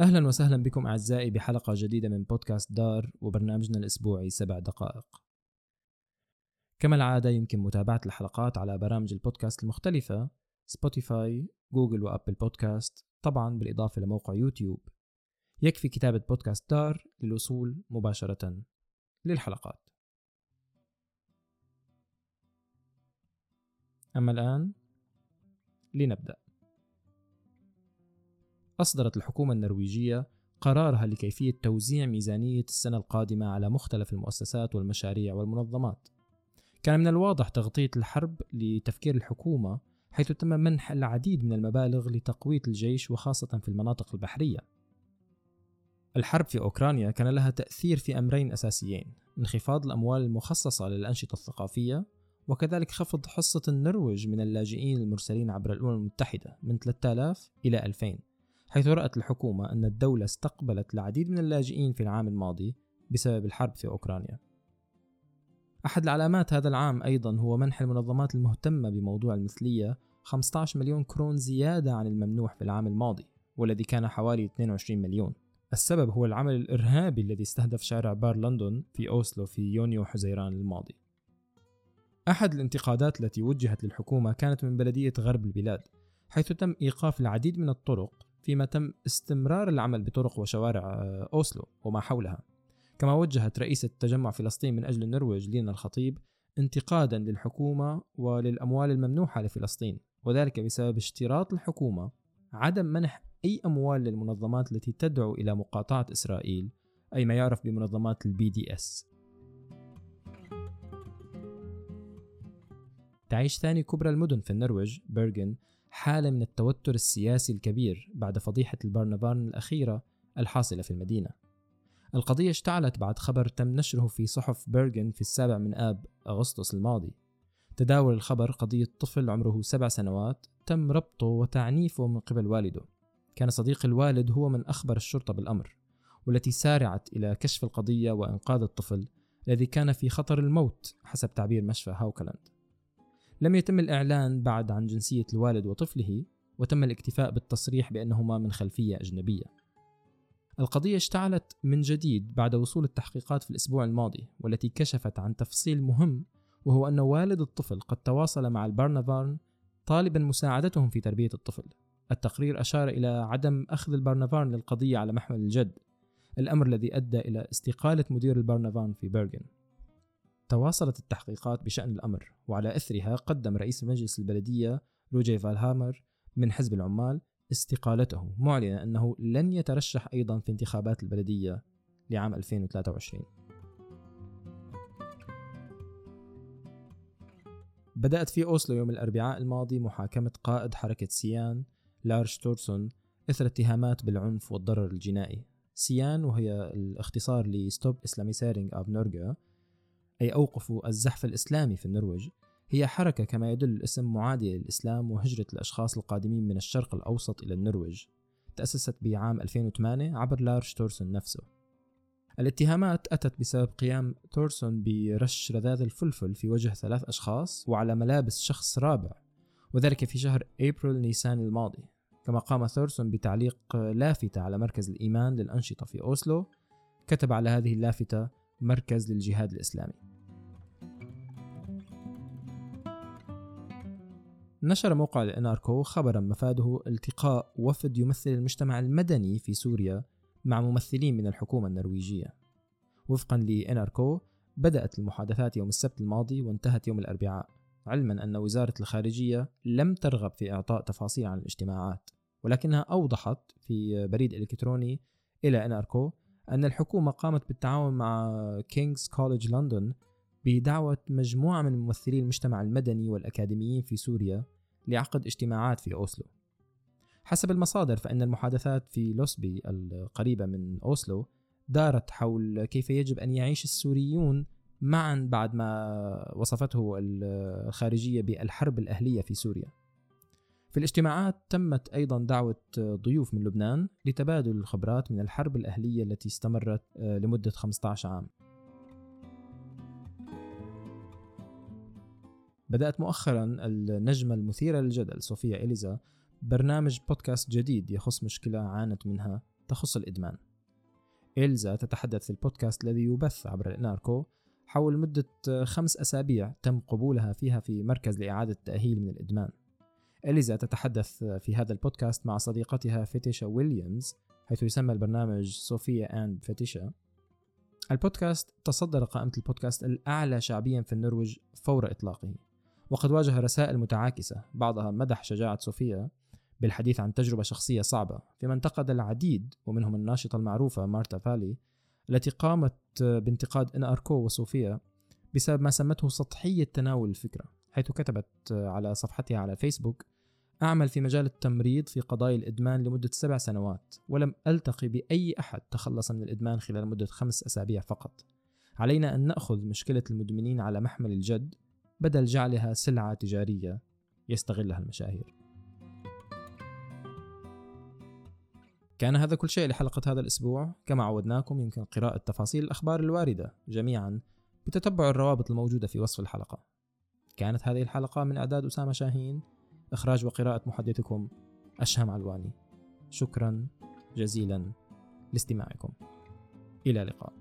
أهلا وسهلا بكم أعزائي بحلقة جديدة من بودكاست دار وبرنامجنا الأسبوعي سبع دقائق. كما العادة يمكن متابعة الحلقات على برامج البودكاست المختلفة سبوتيفاي، جوجل وأبل بودكاست طبعا بالإضافة لموقع يوتيوب. يكفي كتابة بودكاست دار للوصول مباشرة للحلقات. أما الآن لنبدأ. أصدرت الحكومة النرويجية قرارها لكيفية توزيع ميزانية السنة القادمة على مختلف المؤسسات والمشاريع والمنظمات. كان من الواضح تغطية الحرب لتفكير الحكومة حيث تم منح العديد من المبالغ لتقوية الجيش وخاصة في المناطق البحرية. الحرب في أوكرانيا كان لها تأثير في أمرين أساسيين: انخفاض الأموال المخصصة للأنشطة الثقافية وكذلك خفض حصة النرويج من اللاجئين المرسلين عبر الأمم المتحدة من 3000 إلى 2000 حيث رأت الحكومة أن الدولة استقبلت العديد من اللاجئين في العام الماضي بسبب الحرب في أوكرانيا. أحد العلامات هذا العام أيضا هو منح المنظمات المهتمة بموضوع المثلية 15 مليون كرون زيادة عن الممنوح في العام الماضي والذي كان حوالي 22 مليون. السبب هو العمل الإرهابي الذي استهدف شارع بار لندن في أوسلو في يونيو حزيران الماضي. أحد الانتقادات التي وجهت للحكومة كانت من بلدية غرب البلاد حيث تم إيقاف العديد من الطرق فيما تم استمرار العمل بطرق وشوارع آه، أوسلو وما حولها. كما وجهت رئيسة تجمع فلسطين من أجل النرويج لينا الخطيب انتقادا للحكومة وللأموال الممنوحة لفلسطين وذلك بسبب اشتراط الحكومة عدم منح أي أموال للمنظمات التي تدعو إلى مقاطعة إسرائيل أي ما يعرف بمنظمات ال BDS تعيش ثاني كبرى المدن في النرويج بيرغن حالة من التوتر السياسي الكبير بعد فضيحة البرنابان الأخيرة الحاصلة في المدينة. القضية اشتعلت بعد خبر تم نشره في صحف بيرغن في السابع من آب أغسطس الماضي. تداول الخبر قضية طفل عمره سبع سنوات تم ربطه وتعنيفه من قبل والده. كان صديق الوالد هو من أخبر الشرطة بالأمر والتي سارعت إلى كشف القضية وإنقاذ الطفل الذي كان في خطر الموت حسب تعبير مشفى هاوكلاند لم يتم الإعلان بعد عن جنسية الوالد وطفله وتم الاكتفاء بالتصريح بأنهما من خلفية أجنبية. القضية اشتعلت من جديد بعد وصول التحقيقات في الأسبوع الماضي والتي كشفت عن تفصيل مهم وهو أن والد الطفل قد تواصل مع البرنافارن طالبا مساعدتهم في تربية الطفل. التقرير أشار إلى عدم أخذ البرنافارن للقضية على محمل الجد الأمر الذي أدى إلى استقالة مدير البرنافان في بيرغن. تواصلت التحقيقات بشأن الأمر وعلى إثرها قدم رئيس مجلس البلدية روجي فالهامر من حزب العمال استقالته معلنا أنه لن يترشح أيضا في انتخابات البلدية لعام 2023 بدأت في أوسلو يوم الأربعاء الماضي محاكمة قائد حركة سيان لارش تورسون إثر اتهامات بالعنف والضرر الجنائي. سيان وهي الاختصار ل Stopp islamiseringen av Norge أي أوقفوا الزحف الإسلامي في النرويج هي حركة كما يدل الاسم معادية للإسلام وهجرة الأشخاص القادمين من الشرق الأوسط إلى النرويج تأسست بعام 2008 عبر لارش تورسون نفسه. الاتهامات أتت بسبب قيام تورسون برش رذاذ الفلفل في وجه ثلاث أشخاص وعلى ملابس شخص رابع وذلك في شهر أبريل نيسان الماضي. كما قام ثورسون بتعليق لافتة على مركز الإيمان للأنشطة في أوسلو كتب على هذه اللافتة مركز للجهاد الإسلامي. نشر موقع الاناركو خبرا مفاده التقاء وفد يمثل المجتمع المدني في سوريا مع ممثلين من الحكومة النرويجية. وفقا لاناركو بدأت المحادثات يوم السبت الماضي وانتهت يوم الأربعاء علما أن وزارة الخارجية لم ترغب في إعطاء تفاصيل عن الاجتماعات. ولكنها أوضحت في بريد إلكتروني إلى NRK أن الحكومة قامت بالتعاون مع كينغز كوليدج لندن بدعوة مجموعة من ممثلي المجتمع المدني والأكاديميين في سوريا لعقد اجتماعات في أوسلو. حسب المصادر فإن المحادثات في لوسبي القريبة من أوسلو دارت حول كيف يجب أن يعيش السوريون معا بعد ما وصفته الخارجية بالحرب الأهلية في سوريا. في الاجتماعات تمت أيضا دعوة ضيوف من لبنان لتبادل الخبرات من الحرب الأهلية التي استمرت لمدة 15 عام. بدأت مؤخرا النجمة المثيرة للجدل صوفيا إليزا برنامج بودكاست جديد يخص مشكلة عانت منها تخص الإدمان. إلزا تتحدث في البودكاست الذي يبث عبر ال NRK حول مدة خمس أسابيع تم قبولها فيها في مركز لإعادة التأهيل من الإدمان. إليزا تتحدث في هذا البودكاست مع صديقتها فيتيشا ويليامز حيث يسمى البرنامج صوفيا and فيتيشا. البودكاست تصدر قائمة البودكاست الأعلى شعبيا في النرويج فور إطلاقه. وقد واجه رسائل متعاكسة بعضها مدح شجاعة صوفيا بالحديث عن تجربة شخصية صعبة فيما انتقد العديد ومنهم الناشطة المعروفة مارتا فالي التي قامت بانتقاد إن أركو وصوفيا بسبب ما سمته سطحية تناول الفكرة حيث كتبت على صفحتها على فيسبوك أعمل في مجال التمريض في قضايا الإدمان لمدة سبع سنوات ولم ألتقي بأي أحد تخلص من الإدمان خلال مدة خمس أسابيع فقط. علينا أن نأخذ مشكلة المدمنين على محمل الجد بدل جعلها سلعة تجارية يستغلها المشاهير. كان هذا كل شيء لحلقة هذا الأسبوع. كما عودناكم يمكن قراءة تفاصيل الأخبار الواردة جميعا بتتبع الروابط الموجودة في وصف الحلقة. كانت هذه الحلقة من إعداد أسامة شاهين. إخراج وقراءة محدثكم أشهم علواني. شكرا جزيلا لاستماعكم. إلى اللقاء.